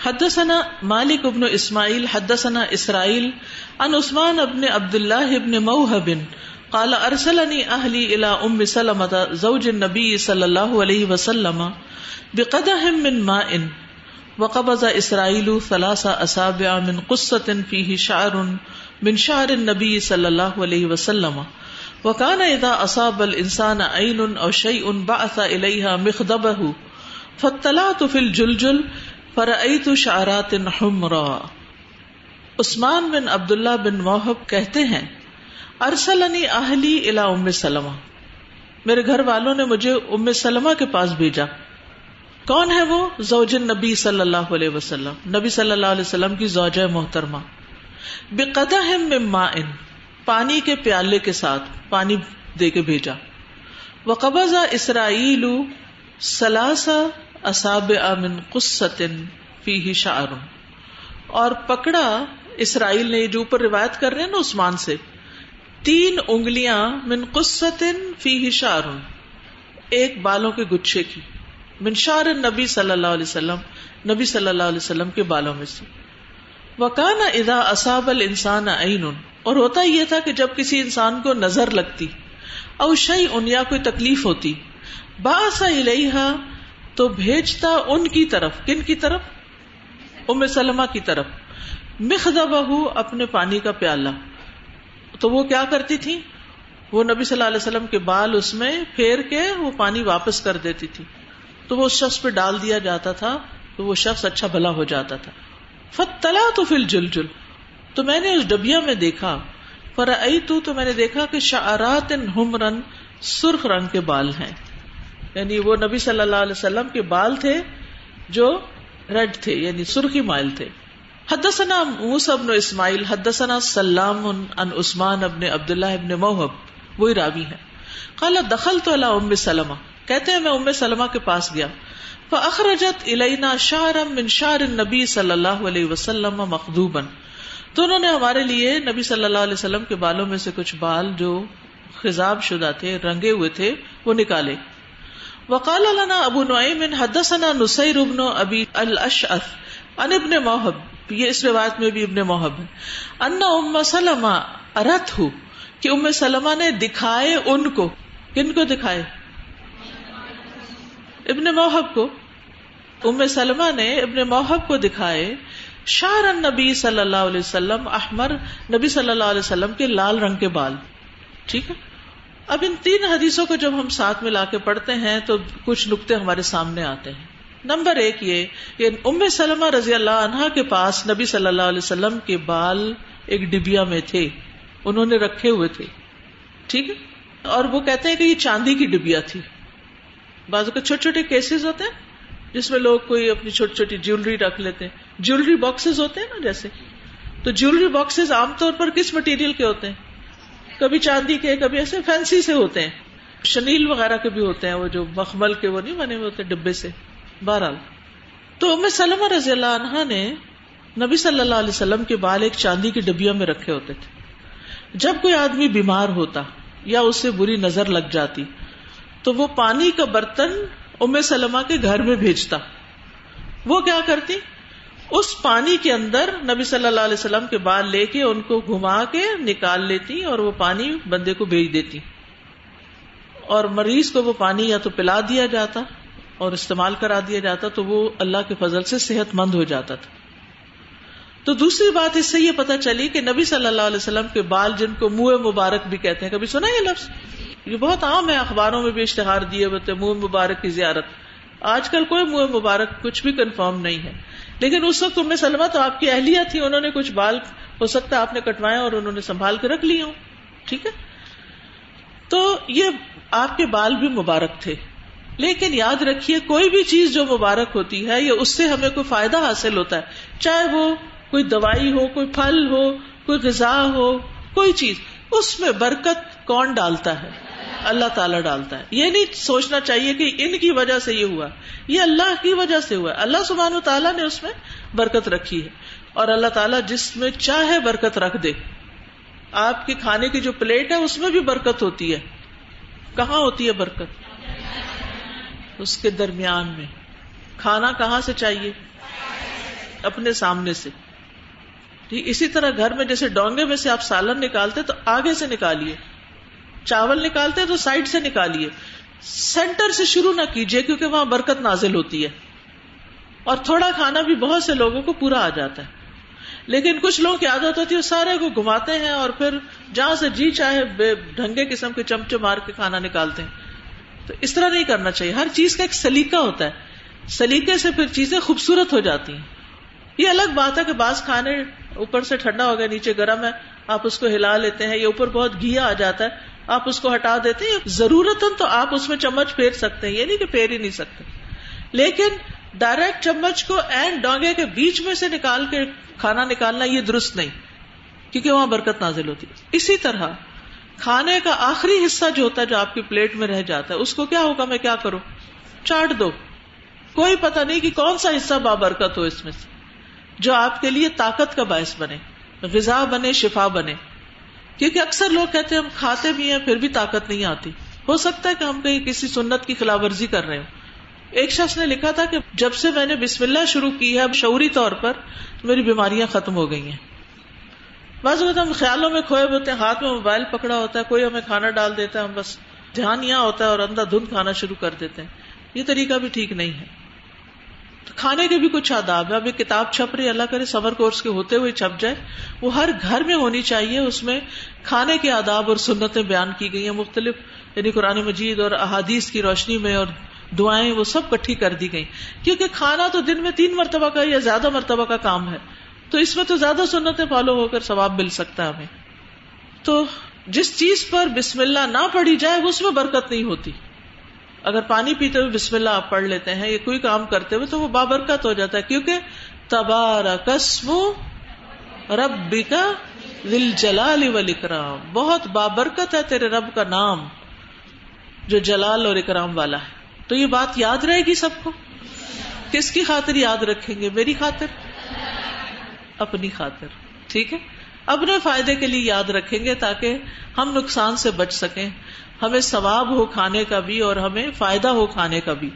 حدثنا مالک ابن اسماعیل، حدثنا اسرائیل ان عثمان ابن عبد الله ابن موهب قال ارسلني اهلي الى ام سلمة زوج النبي صلى الله عليه وسلم بقدح من ماء، وقبض اسرائیل ثلاث اصابع من قصة فيه شعر من شعر النبي صلى الله عليه وسلم وكان اذا اصاب الانسان عين او شيء بعث اليها مخضبه فاطلعت في الجلجل فرعیت شعرات حمرا۔ عثمان بن عبداللہ بن موہب کہتے ہیں، ارسلنی اہلی الا ام سلمہ۔ میرے گھر والوں نے مجھے ام سلمہ کے پاس بھیجا۔ کون ہے وہ؟ زوج نبی صلی اللہ علیہ وسلم۔ نبی صلی اللہ علیہ وسلم کی زوجہ محترمہ۔ بقدہ من ماء، پانی کے پیالے کے ساتھ پانی دے کے بھیجا۔ وقبض اسرائیل سلاسا اصاب امن قسطن فی شعر۔ اور پکڑا اسرائیل نے جو اوپر روایت کر رہے ہیں نا عثمان سے، تین انگلیاں من قسطن فی شعر۔ ایک بالوں کے گچھے کی۔ من شعر نبی صلی اللہ علیہ وسلم، نبی صلی اللہ علیہ وسلم کے بالوں میں سے۔ وکانا ادا اصاب الانسان عین۔ اور ہوتا یہ تھا کہ جب کسی انسان کو نظر لگتی، او شعی ان یا کوئی تکلیف ہوتی، باسا الیہا تو بھیجتا ان کی طرف، کن کی طرف؟ ام سلمہ کی طرف۔ مخدبہ اپنے پانی کا پیالہ۔ تو وہ کیا کرتی تھی؟ وہ نبی صلی اللہ علیہ وسلم کے بال اس میں پھیر کے وہ پانی واپس کر دیتی تھی۔ تو وہ اس شخص پہ ڈال دیا جاتا تھا تو وہ شخص اچھا بھلا ہو جاتا تھا۔ فتلا تو فل جل جل تو میں نے اس ڈبیا میں دیکھا۔ پر تو میں نے دیکھا کہ شعرات ہمرن سرخ رنگ کے بال ہیں۔ یعنی وہ نبی صلی اللہ علیہ وسلم کے بال تھے جو ریڈ تھے یعنی سرخی مائل تھے۔ حدثنا موسى بن اسماعیل، حدثنا سلام ان عثمان ابن عبداللہ ابن موہب، وہی راوی ہے قال، دخلت على ام سلمہ۔ کہتے ہیں، میں ام سلمہ کے پاس گیا۔ فاخرجت الینا شعرا من شعر النبی صلی اللہ علیہ وسلم مخدوبا تو انہوں نے ہمارے لیے نبی صلی اللہ علیہ وسلم کے بالوں میں سے کچھ بال جو خزاب شدہ تھے، رنگے ہوئے تھے، وہ نکالے۔ وقال لنا ابو نعیم حدثنا نصیر ابن ابی الاشعث ان ابن موہب، یہ اس روایت میں بھی ابن موہب ہے۔ ان ام سلمہ ارت ہو کہ ام سلمہ نے دکھائے ان کو۔ کن کو دکھائے؟ ابن موہب کو۔ ام سلمہ نے ابن موہب کو دکھائے شار نبی صلی اللہ علیہ وسلم، احمر نبی صلی اللہ علیہ وسلم کے لال رنگ کے بال۔ ٹھیک ہے؟ اب ان تین حدیثوں کو جب ہم ساتھ میں لا کے پڑھتے ہیں تو کچھ نقطے ہمارے سامنے آتے ہیں۔ نمبر ایک یہ کہ ام سلمہ رضی اللہ عنہا کے پاس نبی صلی اللہ علیہ وسلم کے بال ایک ڈبیا میں تھے۔ انہوں نے رکھے ہوئے تھے۔ ٹھیک ہے؟ اور وہ کہتے ہیں کہ یہ چاندی کی ڈبیا تھی۔ بازو کے چھوٹے چھوٹے کیسز ہوتے ہیں جس میں لوگ کوئی اپنی چھوٹی چھوٹی جیولری رکھ لیتے ہیں۔ جیولری باکسز ہوتے ہیں نا جیسے۔ تو جیولری باکسز عام طور پر کس مٹیریل کے ہوتے ہیں؟ کبھی چاندی کے، کبھی ایسے فینسی سے ہوتے ہیں۔ شنیل وغیرہ کے بھی ہوتے ہیں وہ جو مخمل کے، وہ نہیں بنے ہوئے ہوتے ڈبے سے۔ بہرحال۔ تو ام سلمہ رضی اللہ عنہا نے نبی صلی اللہ علیہ وسلم کے بال ایک چاندی کی ڈبیا میں رکھے ہوتے تھے۔ جب کوئی آدمی بیمار ہوتا یا اسے بری نظر لگ جاتی تو وہ پانی کا برتن ام سلمہ کے گھر میں بھیجتا۔ وہ کیا کرتی؟ اس پانی کے اندر نبی صلی اللہ علیہ وسلم کے بال لے کے ان کو گھما کے نکال لیتی اور وہ پانی بندے کو بھیج دیتی۔ اور مریض کو وہ پانی یا تو پلا دیا جاتا اور استعمال کرا دیا جاتا تو وہ اللہ کے فضل سے صحت مند ہو جاتا تھا۔ تو دوسری بات اس سے یہ پتا چلی کہ نبی صلی اللہ علیہ وسلم کے بال جن کو منہ مبارک بھی کہتے ہیں، کبھی سنا یہ لفظ؟ یہ بہت عام ہے، اخباروں میں بھی اشتہار دیے ہوتے منہ مبارک کی زیارت۔ آج کل کوئی منہ مبارک کچھ بھی کنفرم نہیں ہے۔ لیکن اس وقت ام سلمہ تو آپ کی اہلیہ تھی، انہوں نے کچھ بال ہو سکتا ہے آپ نے کٹوائے اور انہوں نے سنبھال کے رکھ لی ہوں۔ ٹھیک ہے؟ تو یہ آپ کے بال بھی مبارک تھے۔ لیکن یاد رکھیے، کوئی بھی چیز جو مبارک ہوتی ہے، یا اس سے ہمیں کوئی فائدہ حاصل ہوتا ہے، چاہے وہ کوئی دوائی ہو، کوئی پھل ہو، کوئی غذا ہو، کوئی چیز، اس میں برکت کون ڈالتا ہے؟ اللہ تعالیٰ ڈالتا ہے۔ یہ نہیں سوچنا چاہیے کہ ان کی وجہ سے یہ ہوا۔ یہ اللہ کی وجہ سے ہوا۔ اللہ سبحان و تعالیٰ نے اس میں برکت رکھی ہے۔ اور اللہ تعالیٰ جس میں چاہے برکت رکھ دے۔ آپ کے کھانے کی جو پلیٹ ہے، اس میں بھی برکت ہوتی ہے۔ کہاں ہوتی ہے برکت؟ اس کے درمیان میں۔ کھانا کہاں سے چاہیے؟ اپنے سامنے سے۔ اسی طرح گھر میں جیسے ڈونگے میں سے آپ سالن نکالتے تو آگے سے نکالیے۔ چاول نکالتے تو سائڈ سے نکالیے۔ سینٹر سے شروع نہ کیجیے کیونکہ وہاں برکت نازل ہوتی ہے۔ اور تھوڑا کھانا بھی بہت سے لوگوں کو پورا آ جاتا ہے۔ لیکن کچھ لوگوں کی عادت ہوتی ہے سارے کو گھماتے ہیں اور پھر جہاں سے جی چاہے بے ڈھنگے قسم کے چمچے مار کے کھانا نکالتے ہیں۔ تو اس طرح نہیں کرنا چاہیے۔ ہر چیز کا ایک سلیقہ ہوتا ہے۔ سلیقے سے پھر چیزیں خوبصورت ہو جاتی ہیں۔ یہ الگ بات ہے کہ بعض کھانے اوپر سے ٹھنڈا ہو گیا نیچے گرم ہے، آپ اس کو ہلا لیتے ہیں یا اوپر بہت گھیا آ جاتا ہے۔ آپ اس کو ہٹا دیتے ہیں ضرورت تو آپ اس میں چمچ پھیر سکتے ہیں، یہ نہیں کہ پھیر ہی نہیں سکتے۔ لیکن ڈائریکٹ چمچ کو این ڈونگے کے بیچ میں سے نکال کے کھانا نکالنا یہ درست نہیں، کیونکہ وہاں برکت نازل ہوتی ہے۔ اسی طرح کھانے کا آخری حصہ جو ہوتا ہے، جو آپ کی پلیٹ میں رہ جاتا ہے، اس کو کیا ہوگا، میں کیا کروں؟ چاٹ دو۔ کوئی پتہ نہیں کہ کون سا حصہ بابرکت ہو اس میں سے، جو آپ کے لیے طاقت کا باعث بنے، غذا بنے، شفا بنے۔ کیونکہ اکثر لوگ کہتے ہیں ہم کھاتے بھی ہیں، پھر بھی طاقت نہیں آتی۔ ہو سکتا ہے کہ ہم کہیں کسی سنت کی خلاف ورزی کر رہے ہوں۔ ایک شخص نے لکھا تھا کہ جب سے میں نے بسم اللہ شروع کی ہے، اب شعوری طور پر میری بیماریاں ختم ہو گئی ہیں۔ بعض اوقات ہم خیالوں میں کھوئے ہوتے ہیں، ہاتھ میں موبائل پکڑا ہوتا ہے، کوئی ہمیں کھانا ڈال دیتا ہے، ہم بس دھیان یہاں ہوتا ہے اور اندھا دھند کھانا شروع کر دیتے ہیں۔ یہ طریقہ بھی ٹھیک نہیں ہے۔ کھانے کے بھی کچھ آداب ہے اب یہ کتاب چھپ رہی اللہ کرے سمر کورس کے ہوتے ہوئے چھپ جائے۔ وہ ہر گھر میں ہونی چاہیے، اس میں کھانے کے آداب اور سنتیں بیان کی گئی ہیں۔ مختلف یعنی قرآن مجید اور احادیث کی روشنی میں اور دعائیں وہ سب کٹھی کر دی گئی کیونکہ کھانا تو دن میں تین مرتبہ کا یا زیادہ مرتبہ کا کام ہے۔ تو اس میں تو زیادہ سنتیں فالو ہو کر ثواب مل سکتا ہے ہمیں۔ تو جس چیز پر بسم اللہ نہ پڑھی جائے، اس میں برکت نہیں ہوتی۔ اگر پانی پیتے ہوئے بسم اللہ آپ پڑھ لیتے ہیں یا کوئی کام کرتے ہوئے تو وہ بابرکت ہو جاتا ہے، کیونکہ تبارہ کسم رب کا دل جلال اکرام بہت بابرکت ہے تیرے رب کا نام، جو جلال اور اکرام والا ہے۔ تو یہ بات یاد رہے گی سب کو؟ کس کی خاطر یاد رکھیں گے؟ میری خاطر؟ اپنی خاطر۔ ٹھیک ہے؟ اپنے فائدے کے لیے یاد رکھیں گے تاکہ ہم نقصان سے بچ سکیں۔ ہمیں ثواب ہو کھانے کا بھی اور ہمیں فائدہ ہو کھانے کا بھی۔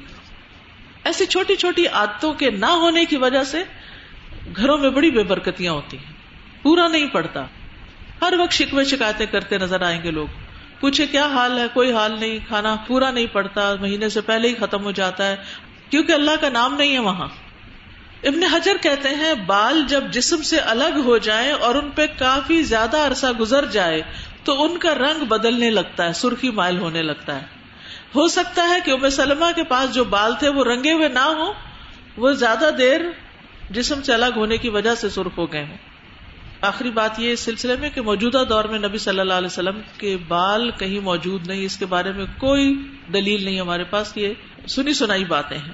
ایسی چھوٹی چھوٹی عادتوں کے نہ ہونے کی وجہ سے گھروں میں بڑی بے برکتیاں ہوتی ہیں۔ پورا نہیں پڑتا۔ ہر وقت شکوے شکایتیں کرتے نظر آئیں گے لوگ۔ پوچھے کیا حال ہے؟ کوئی حال نہیں۔ کھانا پورا نہیں پڑتا۔ مہینے سے پہلے ہی ختم ہو جاتا ہے۔ کیونکہ اللہ کا نام نہیں ہے وہاں۔ ابن حجر کہتے ہیں، بال جب جسم سے الگ ہو جائے اور ان پہ کافی زیادہ عرصہ گزر جائے تو ان کا رنگ بدلنے لگتا ہے، سرخی مائل ہونے لگتا ہے۔ ہو سکتا ہے کہ ام سلمہ کے پاس جو بال تھے وہ رنگے ہوئے نہ ہو وہ زیادہ دیر جسم سے الگ ہونے کی وجہ سے سرخ ہو گئے ہوں۔ آخری بات یہ اس سلسلے میں کہ موجودہ دور میں نبی صلی اللہ علیہ وسلم کے بال کہیں موجود نہیں، اس کے بارے میں کوئی دلیل نہیں ہمارے پاس، یہ سنی سنائی باتیں ہیں۔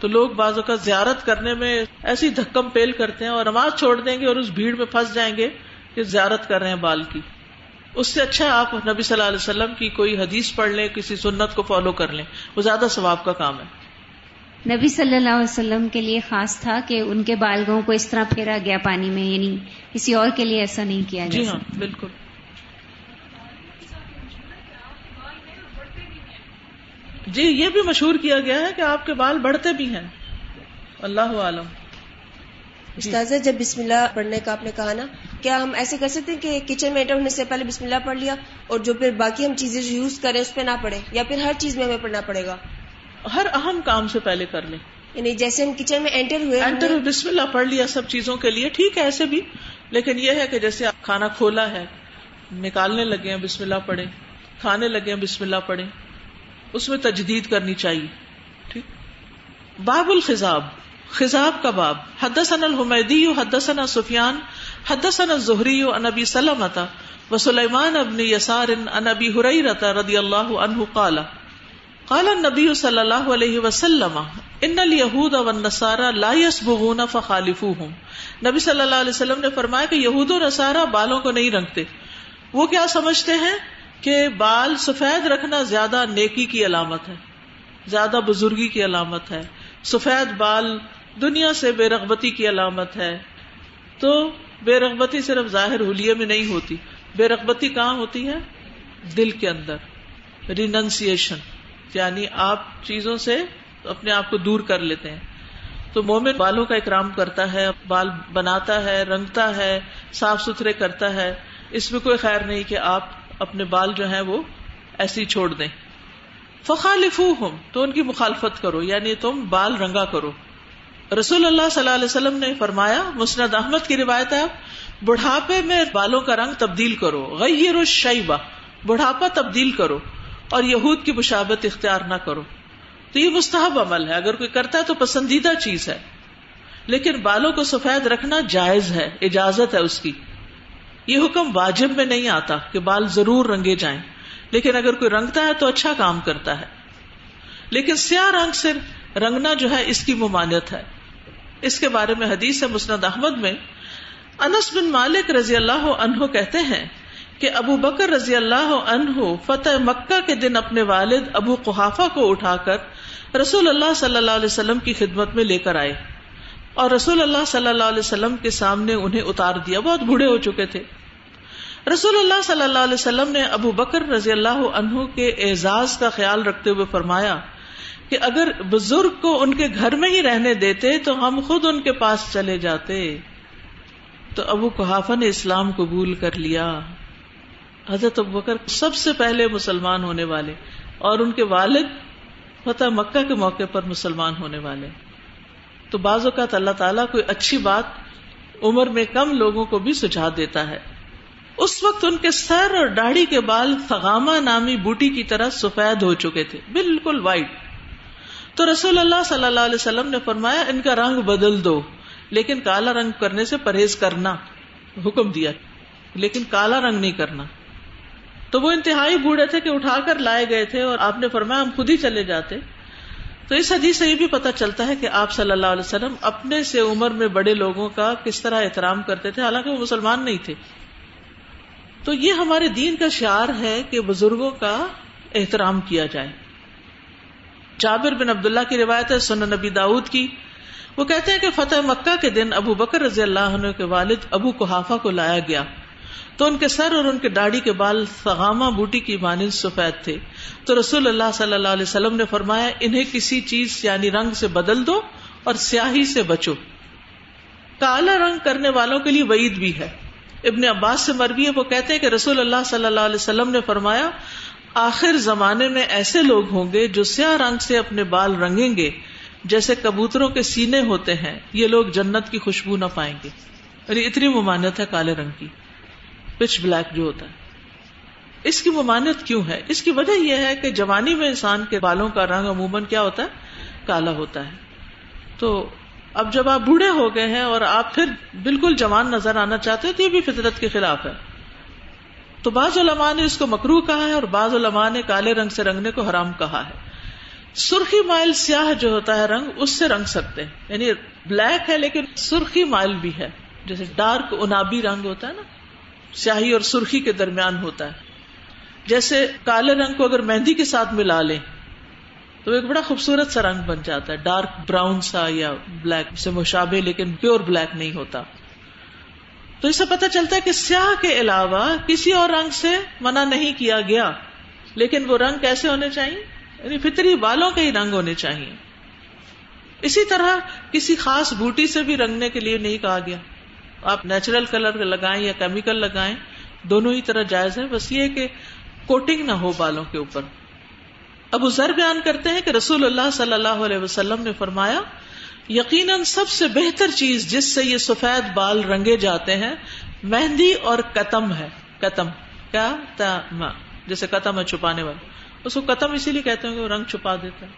تو لوگ بعض کا زیارت کرنے میں ایسی دھکم پیل کرتے ہیں اور نماز چھوڑ دیں گے اور اس بھیڑ میں پھنس جائیں گے کہ زیارت کر رہے ہیں بال کی۔ اس سے اچھا آپ نبی صلی اللہ علیہ وسلم کی کوئی حدیث پڑھ لیں کسی سنت کو فالو کر لیں وہ زیادہ ثواب کا کام ہے۔ نبی صلی اللہ علیہ وسلم کے لیے خاص تھا کہ ان کے بالگوں کو اس طرح پھیرا گیا پانی میں یعنی کسی اور کے لیے ایسا نہیں کیا جی ہاں بالکل۔ جی یہ بھی مشہور کیا گیا ہے کہ آپ کے بال بڑھتے بھی ہیں۔ اللہ عالم جی۔ استاذ جب بسم اللہ پڑھنے کا آپ نے کہا نا کیا ہم ایسے کر سکتے ہیں کہ کچن میں انٹر ہونے سے پہلے بسم اللہ پڑھ لیا اور جو پھر باقی ہم چیزیں جو یوز کریں اس پہ نہ پڑھے یا پھر ہر چیز میں ہمیں پڑھنا پڑے گا؟ ہر اہم کام سے پہلے کر لیں۔ یعنی جیسے ہم کچن میں انٹر ہوئے انٹر بسم اللہ پڑھ لیا سب چیزوں کے لیے ٹھیک ہے ایسے بھی۔ لیکن یہ ہے کہ جیسے کھانا کھولا ہے نکالنے لگے ہیں بسم اللہ پڑھے کھانے لگے ہیں بسم اللہ پڑھے اس میں تجدید کرنی چاہیے ٹھیک۔ باب الخضاب۔ خزاب کا باب، حدثنا الحمیدی، حدثنا سفیان، حدثنا الزہری، عن ابی سلمت و سلیمان ابن یسار، عن ابی حریرت رضی اللہ عنہ قال قال النبی صلی اللہ علیہ وسلم، ان الیہود والنصارى لا يسبغون فخالفوهم نبی صلی اللہ علیہ وسلم نے فرمایا کہ یہود و نصارہ بالوں کو نہیں رنگتے۔ وہ کیا سمجھتے ہیں؟ کہ بال سفید رکھنا زیادہ نیکی کی علامت ہے، زیادہ بزرگی کی علامت ہے۔ سفید بال دنیا سے بے رغبتی کی علامت ہے، تو بے رغبتی صرف ظاہر ہولیے میں نہیں ہوتی۔ بے رغبتی کہاں ہوتی ہے؟ دل کے اندر۔ ریننسیشن یعنی آپ چیزوں سے اپنے آپ کو دور کر لیتے ہیں۔ تو مومن بالوں کا اکرام کرتا ہے، بال بناتا ہے، رنگتا ہے، صاف ستھرے کرتا ہے۔ اس میں کوئی خیر نہیں کہ آپ اپنے بال جو ہیں وہ ایسی چھوڑ دیں۔ فخالف تو ان کی مخالفت کرو یعنی تم بال رنگا کرو۔ رسول اللہ صلی اللہ علیہ وسلم نے فرمایا، مسند احمد کی روایت ہے، بڑھاپے میں بالوں کا رنگ تبدیل کرو، غیر الشیبہ، بڑھاپا تبدیل کرو اور یہود کی مشابت اختیار نہ کرو۔ تو یہ مستحب عمل ہے، اگر کوئی کرتا ہے تو پسندیدہ چیز ہے۔ لیکن بالوں کو سفید رکھنا جائز ہے، اجازت ہے اس کی۔ یہ حکم واجب میں نہیں آتا کہ بال ضرور رنگے جائیں، لیکن اگر کوئی رنگتا ہے تو اچھا کام کرتا ہے۔ لیکن سیاہ رنگ سے رنگنا جو ہے، اس کی ممانعت ہے۔ اس کے بارے میں حدیث ہے مسند احمد میں۔ انس بن مالک رضی اللہ عنہ کہتے ہیں کہ ابو بکر رضی اللہ عنہ فتح مکہ کے دن اپنے والد ابو قحافہ کو اٹھا کر رسول اللہ صلی اللہ علیہ وسلم کی خدمت میں لے کر آئے۔ اور رسول اللہ صلی اللہ علیہ وسلم کے سامنے انہیں اتار دیا۔ بہت بوڑھے ہو چکے تھے۔ رسول اللہ صلی اللہ علیہ وسلم نے ابو بکر رضی اللہ عنہ کے اعزاز کا خیال رکھتے ہوئے فرمایا کہ اگر بزرگ کو ان کے گھر میں ہی رہنے دیتے تو ہم خود ان کے پاس چلے جاتے۔ تو ابو کوحافہ نے اسلام قبول کر لیا۔ حضرت ابو بکر سب سے پہلے مسلمان ہونے والے اور ان کے والد فتح مکہ کے موقع پر مسلمان ہونے والے۔ تو بعض اوقات اللہ تعالیٰ کوئی اچھی بات عمر میں کم لوگوں کو بھی سجھا دیتا ہے۔ اس وقت ان کے سر اور داڑھی کے بال فغامہ نامی بوٹی کی طرح سفید ہو چکے تھے، بالکل وائٹ تو رسول اللہ صلی اللہ علیہ وسلم نے فرمایا، ان کا رنگ بدل دو، لیکن کالا رنگ کرنے سے پرہیز کرنا، حکم دیا، لیکن کالا رنگ نہیں کرنا۔ تو وہ انتہائی بوڑھے تھے کہ اٹھا کر لائے گئے تھے اور آپ نے فرمایا، ہم خود ہی چلے جاتے۔ تو اس حدیث سے یہ بھی پتا چلتا ہے کہ آپ صلی اللہ علیہ وسلم اپنے سے عمر میں بڑے لوگوں کا کس طرح احترام کرتے تھے، حالانکہ وہ مسلمان نہیں تھے۔ تو یہ ہمارے دین کا شعار ہے کہ بزرگوں کا احترام کیا جائے۔ جابر بن عبداللہ کی روایت ہے سن نبی داود کی۔ وہ کہتے ہیں کہ فتح مکہ کے دن ابو بکر رضی اللہ عنہ کے والد ابو کوحافہ کو لایا گیا۔ تو ان کے سر اور ان کے داڑھی کے بال سغامہ بوٹی کی مانند سفید تھے۔ تو رسول اللہ صلی اللہ علیہ وسلم نے فرمایا، انہیں کسی چیز یعنی رنگ سے بدل دو اور سیاہی سے بچو۔ کالا رنگ کرنے والوں کے لیے وعید بھی ہے۔ ابن عباس سے مربی ہے، وہ کہتے ہیں کہ رسول اللہ صلی اللہ علیہ وسلم نے فرمایا آخر زمانے میں ایسے لوگ ہوں گے جو سیاہ رنگ سے اپنے بال رنگیں گے، جیسے کبوتروں کے سینے ہوتے ہیں۔ یہ لوگ جنت کی خوشبو نہ پائیں گے۔ یعنی اتنی ممانت ہے کالے رنگ کی۔ پچ بلیک جو ہوتا ہے۔ اس کی ممانت کیوں ہے؟ اس کی وجہ یہ ہے کہ جوانی میں انسان کے بالوں کا رنگ عموماً کیا ہوتا ہے؟ کالا ہوتا ہے۔ تو اب جب آپ بوڑھے ہو گئے ہیں اور آپ پھر بالکل جوان نظر آنا چاہتے ہیں تو یہ بھی فطرت کے خلاف ہے۔ تو بعض علماء نے اس کو مکرو کہا ہے اور بعض علماء نے کالے رنگ سے رنگنے کو حرام کہا ہے۔ سرخی مائل سیاہ جو ہوتا ہے رنگ، اس سے رنگ سکتے ہیں۔ یعنی بلیک ہے لیکن سرخی مائل بھی ہے۔ جیسے ڈارک انابی رنگ ہوتا ہے نا، سیاہی اور سرخی کے درمیان ہوتا ہے۔ جیسے کالے رنگ کو اگر مہندی کے ساتھ ملا لیں، تو ایک بڑا خوبصورت سا رنگ بن جاتا ہے۔ ڈارک براؤن سا یا بلیک سے مشابے لیکن پیور بلیک نہیں ہوتا۔ تو اسے پتا چلتا ہے کہ سیاہ کے علاوہ کسی اور رنگ سے منع نہیں کیا گیا۔ لیکن وہ رنگ کیسے ہونے چاہیے؟ یعنی فطری بالوں کے ہی رنگ ہونے چاہیے۔ اسی طرح کسی خاص بوٹی سے بھی رنگنے کے لیے نہیں کہا گیا۔ آپ نیچرل کلر لگائیں یا کیمیکل لگائیں، دونوں ہی طرح جائز ہے بس یہ کہ کوٹنگ نہ ہو بالوں کے اوپر۔ ابو ذر بیان کرتے ہیں کہ رسول اللہ صلی اللہ علیہ وسلم نے فرمایا یقیناً سب سے بہتر چیز جس سے یہ سفید بال رنگے جاتے ہیں، مہندی اور کتم ہے۔ کتم کیا تم جیسے کتم ہے چھپانے والا اس کو کتم اسی لیے کہتے ہیں کہ وہ رنگ چھپا دیتا ہے۔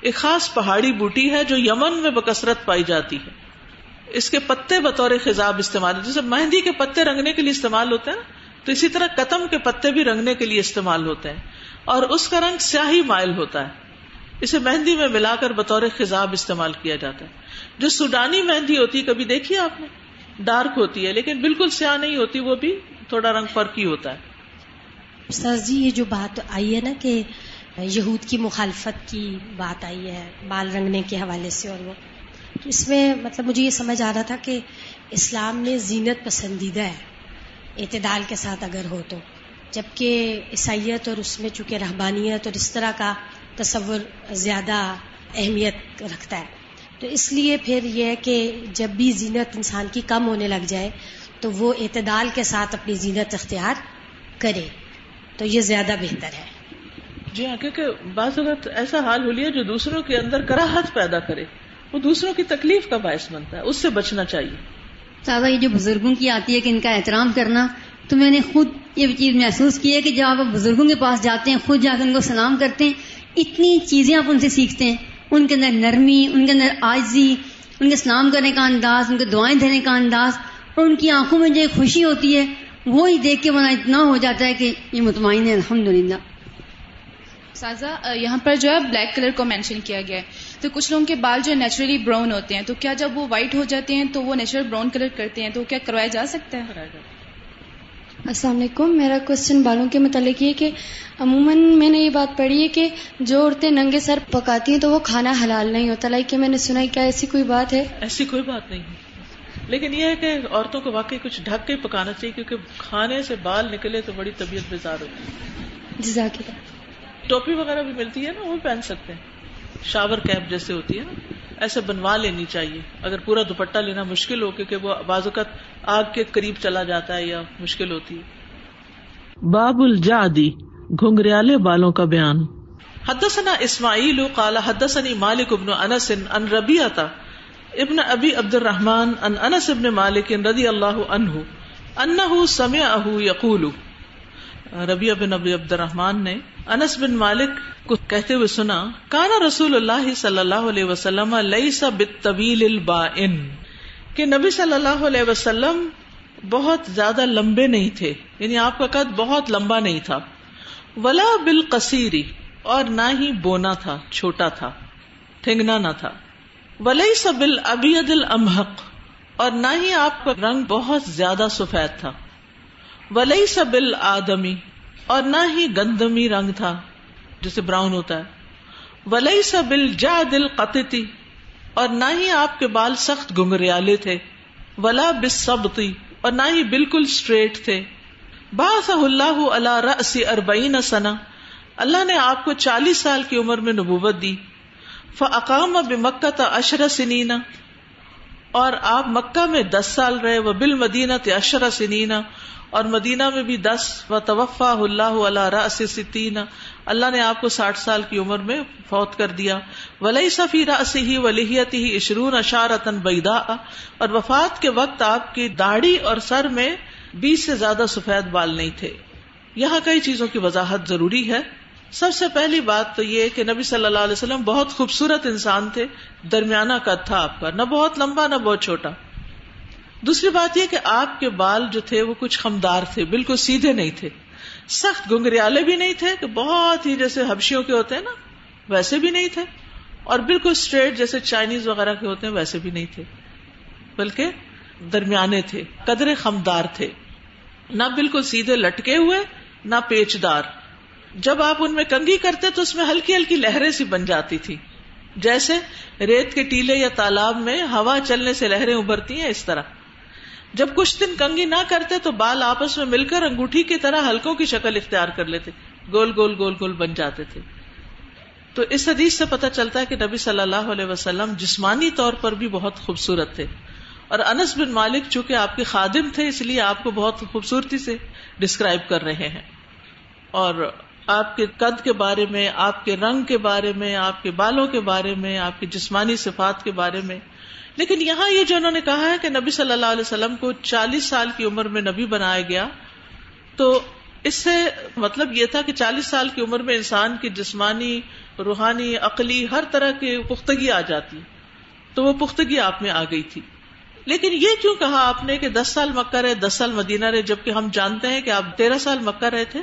ایک خاص پہاڑی بوٹی ہے جو یمن میں بکثرت پائی جاتی ہے۔ اس کے پتے بطور خزاب استعمال، جیسے مہندی کے پتے رنگنے کے لیے استعمال ہوتے ہیں، تو اسی طرح کتم کے پتے بھی رنگنے کے لیے استعمال ہوتے ہیں۔ اور اس کا رنگ سیاہی مائل ہوتا ہے۔ اسے مہندی میں ملا کر بطور خزاب استعمال کیا جاتا ہے۔ جو سوڈانی مہندی ہوتی ہے کبھی دیکھی آپ نے؟ ڈارک ہوتی ہے، لیکن بالکل سیاہ نہیں ہوتی، وہ بھی تھوڑا رنگ فرق ہی ہوتا ہے۔ سر جی یہ جو بات آئی ہے نا کہ یہود کی مخالفت کی بات آئی ہے، بال رنگنے کے حوالے سے اور وہ۔ اس میں مطلب مجھے یہ سمجھ آ رہا تھا کہ اسلام میں زینت پسندیدہ ہے، اعتدال کے ساتھ اگر ہو تو۔ جبکہ عیسائیت اور اس میں چونکہ رہبانیت اور اس طرح کا تصور زیادہ اہمیت رکھتا ہے۔ تو اس لیے پھر یہ ہے کہ جب بھی زینت انسان کی کم ہونے لگ جائے تو وہ اعتدال کے ساتھ اپنی زینت اختیار کرے۔ تو یہ زیادہ بہتر ہے۔ جی ہاں کیونکہ بعض اوقات ایسا حال ہو لیا جو دوسروں کے اندر کراہت پیدا کرے۔ وہ دوسروں کی تکلیف کا باعث بنتا ہے اس سے بچنا چاہیے۔ سادہ یہ جو بزرگوں کی آتی ہے کہ ان کا احترام کرنا تو میں نے خود یہ چیز محسوس کی ہے کہ جب آپ بزرگوں کے پاس جاتے ہیں خود جا کے ان کو سلام کرتے ہیں اتنی چیزیں آپ ان سے سیکھتے ہیں۔ ان کے اندر نرمی، ان کے اندر آجزی، ان کے سلام کرنے کا انداز، ان کے دعائیں دینے کا انداز، اور ان کی آنکھوں میں جو خوشی ہوتی ہے، وہی دیکھ کے وہاں اتنا ہو جاتا ہے کہ یہ مطمئن ہے الحمد للہ سازا یہاں پر جو ہے بلیک کلر کو مینشن کیا گیا ہے۔ تو کچھ لوگوں کے بال جو ہے نیچرلی براؤن ہوتے ہیں، تو کیا جب وہ وائٹ ہو جاتے ہیں تو وہ نیچرل براؤن کلر کرتے ہیں؟ تو کیا کروایا جا سکتا ہے؟ السلام علیکم۔ میرا کوشچن بالوں کے متعلق یہ کہ عموماً میں نے یہ بات پڑھی ہے کہ جو عورتیں ننگے سر پکاتی ہیں تو وہ کھانا حلال نہیں ہوتا۔ لائک کہ میں نے سنا ہے کیا ایسی کوئی بات ہے؟ ایسی کوئی بات نہیں۔ لیکن یہ ہے کہ عورتوں کو واقعی کچھ ڈھک کے پکانا چاہیے کیونکہ کھانے سے بال نکلے تو بڑی طبیعت بیزار ہوتی جزاک ٹوپی وغیرہ بھی ملتی ہے نا وہ پہن سکتے ہیں۔ شاور کیپ جیسے ہوتی ہے نا ایسے بنوا لینی چاہیے۔ اگر پورا دوپٹہ لینا مشکل ہو کیونکہ وہ بعض اوقات آگ کے قریب چلا جاتا ہے یا مشکل ہوتی ہے۔ باب الجادی گھنگریالے بالوں کا بیان۔ حدثنا اسماعیل قال حدثني مالک ابن انس ان ربیعتا ابن ابی عبد الرحمن ان انس ابن مالک رضی اللہ عنہ انه سمعه يقول ربیع بن ابی عبد الرحمان نے انس بن مالک کو کہتے ہوئے سنا کانا رسول اللہ صلی اللہ علیہ وسلم لیسا بالطویل البائن۔ کہ نبی صلی اللہ علیہ وسلم بہت زیادہ لمبے نہیں تھے یعنی آپ کا قد بہت لمبا نہیں تھا۔ ولا بالقصیری اور نہ ہی بونا تھا، چھوٹا تھا ٹھنگنا نہ تھا۔ ولی سبل ابید الامحق، اور نہ ہی آپ کا رنگ بہت زیادہ سفید تھا۔ ولی سبل آدمی اور نہ ہی گندمی رنگ تھا، جسے براؤن ہوتا ہے۔ ولی سبل جا دل قطتی اور نہ ہی آپ کے بال سخت گنگریالے تھے، ولا بسبتی اور نہ ہی بالکل اسٹریٹ تھے۔ باس اللہ اللہ رس اربعین سنا اللہ نے آپ کو چالیس سال کی عمر میں نبوت دی۔ فقام اب مکہ تا اشر سنینا اور آپ مکہ میں دس سال رہے۔ وہ بال مدینہ اشر سنینا اور مدینہ میں بھی دس و توفا اللہ اللہ رس ستین اللہ نے آپ کو ساٹھ سال کی عمر میں فوت کر دیا۔ ولی صفی رس ہی ولیحت ہی اشرون اشارتن بیدا اور وفات کے وقت آپ کی داڑھی اور سر میں بیس سے زیادہ سفید بال نہیں تھے۔ یہاں کئی چیزوں کی وضاحت ضروری ہے۔ سب سے پہلی بات تو یہ کہ نبی صلی اللہ علیہ وسلم بہت خوبصورت انسان تھے۔ درمیانہ قد تھا آپ کا۔ نہ بہت لمبا، نہ بہت چھوٹا۔ دوسری بات یہ کہ آپ کے بال جو تھے وہ کچھ خمدار تھے، بالکل سیدھے نہیں تھے۔ سخت گنگریالے بھی نہیں تھے کہ بہت ہی جیسے حبشیوں کے ہوتے ہیں نا، ویسے بھی نہیں تھے۔ اور بالکل اسٹریٹ جیسے چائنیز وغیرہ کے ہوتے ہیں، ویسے بھی نہیں تھے۔ بلکہ درمیانے تھے قدرے خمدار تھے۔ نہ بالکل سیدھے لٹکے ہوئے، نہ پیچدار۔ جب آپ ان میں کنگھی کرتے تو اس میں ہلکی ہلکی لہریں سی بن جاتی تھی۔ جیسے ریت کے ٹیلے یا تالاب میں ہوا چلنے سے لہریں ابھرتی ہیں اس طرح۔ جب کچھ دن کنگھی نہ کرتے تو بال آپس میں مل کر انگوٹھی کی طرح ہلکوں کی شکل اختیار کر لیتے، گول گول گول گول بن جاتے تھے۔ تو اس حدیث سے پتہ چلتا ہے کہ نبی صلی اللہ علیہ وسلم جسمانی طور پر بھی بہت خوبصورت تھے۔ اور انس بن مالک چونکہ آپ کے خادم تھے، اس لیے آپ کو بہت خوبصورتی سے ڈسکرائب کر رہے ہیں۔ اور آپ کے قد کے بارے میں، آپ کے رنگ کے بارے میں، آپ کے بالوں کے بارے میں، آپ کی جسمانی صفات کے بارے میں لیکن یہاں یہ جو انہوں نے کہا ہے کہ نبی صلی اللہ علیہ وسلم کو چالیس سال کی عمر میں نبی بنایا گیا، تو اس سے مطلب یہ تھا کہ چالیس سال کی عمر میں انسان کی جسمانی، روحانی، عقلی ہر طرح کی پختگی آ جاتی، تو وہ پختگی آپ میں آ گئی تھی۔ لیکن یہ کیوں کہا آپ نے کہ دس سال مکہ رہے، دس سال مدینہ رہے، جبکہ ہم جانتے ہیں کہ آپ تیرہ سال مکہ رہے تھے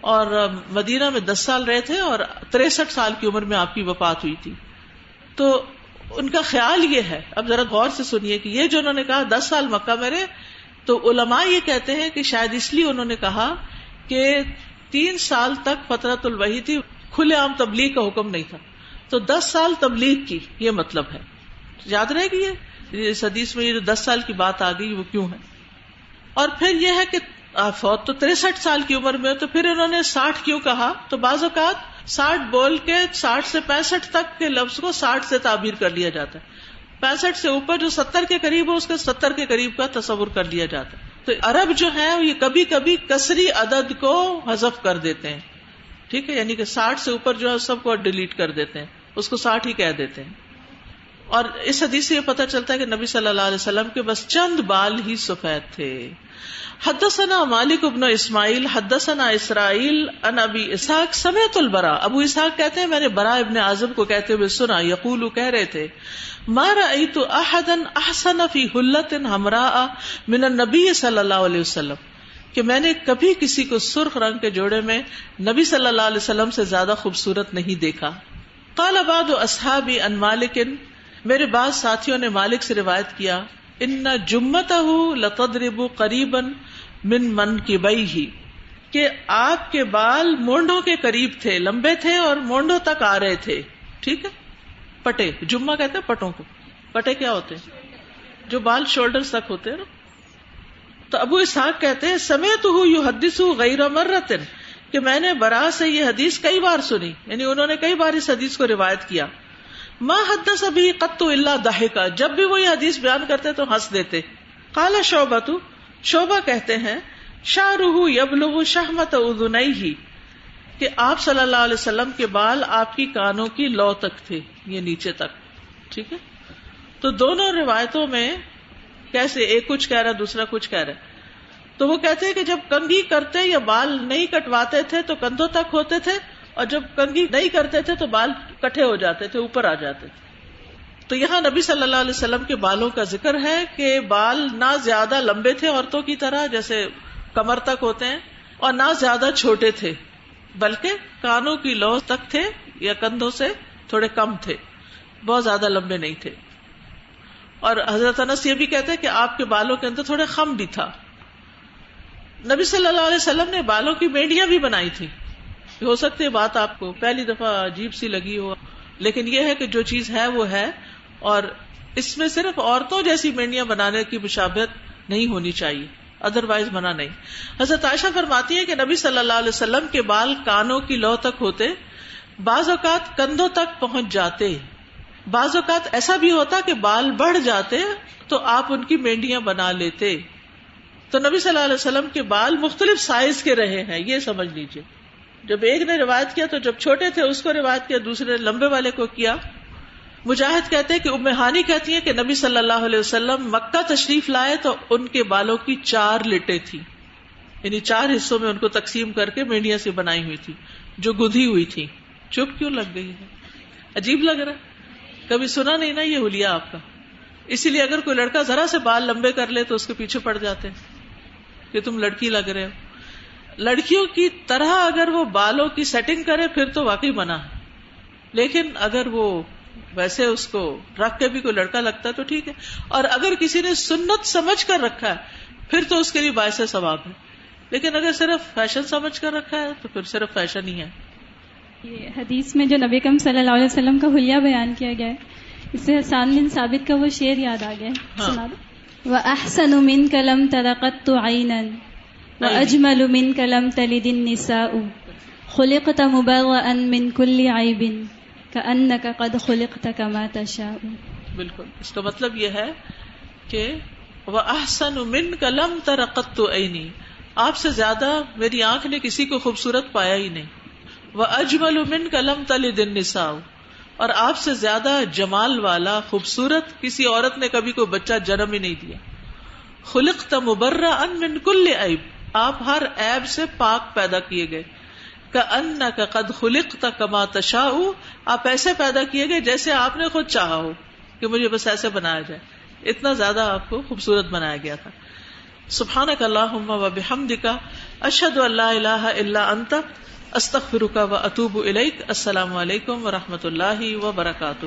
اور مدینہ میں دس سال رہے تھے اور تریسٹھ سال کی عمر میں آپ کی وفات ہوئی تھی۔ تو ان کا خیال یہ ہے، اب ذرا غور سے سنیے کہ یہ جو انہوں نے کہا دس سال مکہ میرے، تو علماء یہ کہتے ہیں کہ شاید اس لیے انہوں نے کہا کہ تین سال تک فطرت الوحی تھی کھلے عام تبلیغ کا حکم نہیں تھا۔ تو دس سال تبلیغ کی یہ مطلب ہے۔ یاد رہے گی یہ؟ اس حدیث میں یہ جو دس سال کی بات آ گئی، وہ کیوں ہے؟ اور پھر یہ ہے کہ فوت تو تریسٹھ سال کی عمر میں تو پھر انہوں نے ساٹھ کیوں کہا؟ تو بعض اوقات ساٹھ بول کے ساٹھ سے پینسٹھ تک کے لفظ کو ساٹھ سے تعبیر کر لیا جاتا ہے۔ پینسٹھ سے اوپر جو ستر کے قریب ہو، اس کے ستر کے قریب کا تصور کر لیا جاتا ہے۔ تو عرب جو ہے یہ کبھی کبھی کسری عدد کو حذف کر دیتے ہیں۔ ٹھیک ہے؟ یعنی کہ ساٹھ سے اوپر جو ہے، سب کو ڈیلیٹ کر دیتے ہیں۔ اس کو ساٹھ ہی کہہ دیتے ہیں۔ اور اس حدیث سے یہ پتا چلتا ہے کہ نبی صلی اللہ علیہ وسلم کے بس چند بال ہی سفید تھے۔ حدثنا مالک ابن اسماعیل، حدثنا اسرائیل ان ابی اسحاق، سمیت البرا ابو اسحاق کہتے ہیں، میں نے برا ابن اعظم کو کہتے ہوئے سنا یقول کہہ رہے تھے، ما رأیت احدا احسن فی حلت ہمراء من النبی صلی اللہ علیہ وسلم کہ میں نے کبھی کسی کو سرخ رنگ کے جوڑے میں نبی صلی اللہ علیہ وسلم سے زیادہ خوبصورت نہیں دیکھا۔ قال بعض اصحابی ان مالک میرے بعض ساتھیوں نے مالک سے روایت کیا ان جمت لتدرب قریب من من کی بئی ہی کہ آپ کے بال مونڈوں کے قریب تھے، لمبے تھے اور مونڈوں تک آ رہے تھے۔ ٹھیک ہے؟ پٹے، جمعہ کہتے ہیں پٹوں کو۔ پٹے کیا ہوتے ہیں؟ جو بال شولڈر تک ہوتے ہیں نا۔ تو ابو اسحاق کہتے ہیں سمے تو ہوں یو حدیث غیر مرتن، کہ میں نے برا سے یہ حدیث کئی بار سنی یعنی انہوں نے کئی بار اس حدیث کو روایت کیا۔ ماں حدس ابھی قطو اللہ دہے کا جب بھی وہ یہ حدیث بیان کرتے تو ہنس دیتے. کالا شوبہ تو شوبہ کہتے ہیں شاہ روح یب لو شہمت ہی کہ آپ صلی اللہ علیہ وسلم کے بال آپ کی کانوں کی لو تک تھے، یہ نیچے تک، ٹھیک ہے؟ تو دونوں روایتوں میں کیسے ایک کچھ کہہ رہا دوسرا کچھ کہہ رہا تو وہ کہتے ہیں کہ جب کنگھی کرتے یا بال نہیں کٹواتے تھے تو کندھوں تک ہوتے تھے، اور جب کنگھی نہیں کرتے تھے تو بال کٹھے ہو جاتے تھے، اوپر آ جاتے تھے۔ تو یہاں نبی صلی اللہ علیہ وسلم کے بالوں کا ذکر ہے کہ بال نہ زیادہ لمبے تھے عورتوں کی طرح، جیسے کمر تک ہوتے ہیں، اور نہ زیادہ چھوٹے تھے، بلکہ کانوں کی لو تک تھے یا کندھوں سے تھوڑے کم تھے، بہت زیادہ لمبے نہیں تھے۔ اور حضرت انس یہ بھی کہتے کہ آپ کے بالوں کے اندر تھوڑے خم بھی تھا۔ نبی صلی اللہ علیہ وسلم نے بالوں کی میڈیاں بھی بنائی تھی ہو سکتی ہے، بات آپ کو پہلی دفعہ عجیب سی لگی ہو، لیکن یہ ہے کہ جو چیز ہے وہ ہے، اور اس میں صرف عورتوں جیسی مینڈیاں بنانے کی مشابت نہیں ہونی چاہیے ادر وائز بنا نہیں۔ حضرت عائشہ فرماتی ہے کہ نبی صلی اللہ علیہ وسلم کے بال کانوں کی لو تک ہوتے، بعض اوقات کندھوں تک پہنچ جاتے۔ بعض اوقات ایسا بھی ہوتا کہ بال بڑھ جاتے تو آپ ان کی مینڈیاں بنا لیتے۔ تو نبی صلی اللہ علیہ وسلم کے بال مختلف سائز کے رہے ہیں، یہ سمجھ لیجیے جب ایک نے روایت کیا تو جب چھوٹے تھے اس کو روایت کیا، دوسرے لمبے والے کو کیا۔ مجاہد کہتے کہ امہانی کہتی ہیں کہ نبی صلی اللہ علیہ وسلم مکہ تشریف لائے تو ان کے بالوں کی چار لٹے تھی یعنی چار حصوں میں ان کو تقسیم کر کے مینڈیا سے بنائی ہوئی تھی جو گدھی ہوئی تھی چپ کیوں لگ گئی ہے عجیب لگ رہا کبھی سنا نہیں نا یہ ہولیا آپ کا۔ اسی لیے اگر کوئی لڑکا ذرا سے بال لمبے کر لے تو اس کے پیچھے پڑ جاتے کہ تم لڑکی لگ رہے ہو۔ لڑکیوں کی طرح اگر وہ بالوں کی سیٹنگ کرے پھر تو واقعی منع لیکن اگر وہ ویسے اس کو رکھ کے بھی کوئی لڑکا لگتا ہے تو ٹھیک ہے۔ اور اگر کسی نے سنت سمجھ کر رکھا ہے پھر تو اس کے لیے باعث ثواب ہے۔ لیکن اگر صرف فیشن سمجھ کر رکھا ہے تو پھر صرف فیشن ہی ہے۔ یہ حدیث میں جو نبی کم صلی اللہ علیہ وسلم کا حلیہ بیان کیا گیا ہے اس سے حسان بن ثابت کا وہ شعر یاد آ گیا ہاں۔ وہ احسن کلم ترقت تو آئین و اجمل امین کلم تلی دن نسا من کل آئی بن ان کا قد خلق تک بالکل. اس کا مطلب یہ ہے کہ وہ احسن من کلم ترقت تو عینی آپ سے زیادہ میری آنکھ نے کسی کو خوبصورت پایا ہی نہیں. وہ اجمل من کلم تل دن نسا اور آپ سے زیادہ جمال والا، خوبصورت کسی عورت نے کبھی کوئی بچہ جنم ہی نہیں دیا. خلق تمبرا ان من کل عیب آپ ہر عیب سے پاک پیدا کیے گئے۔ کا ان کا قد خلق تک کما تشا آپ ایسے پیدا کیے گئے جیسے آپ نے خود چاہا ہو کہ مجھے بس ایسے بنایا جائے۔ اتنا زیادہ آپ کو خوبصورت بنایا گیا تھا۔ سبحان کا اللہ و بحمد کا اشد اللہ اللہ اللہ انت۔ استخر کا و اطوب السلام علیکم و رحمۃ اللہ وبرکاتہ۔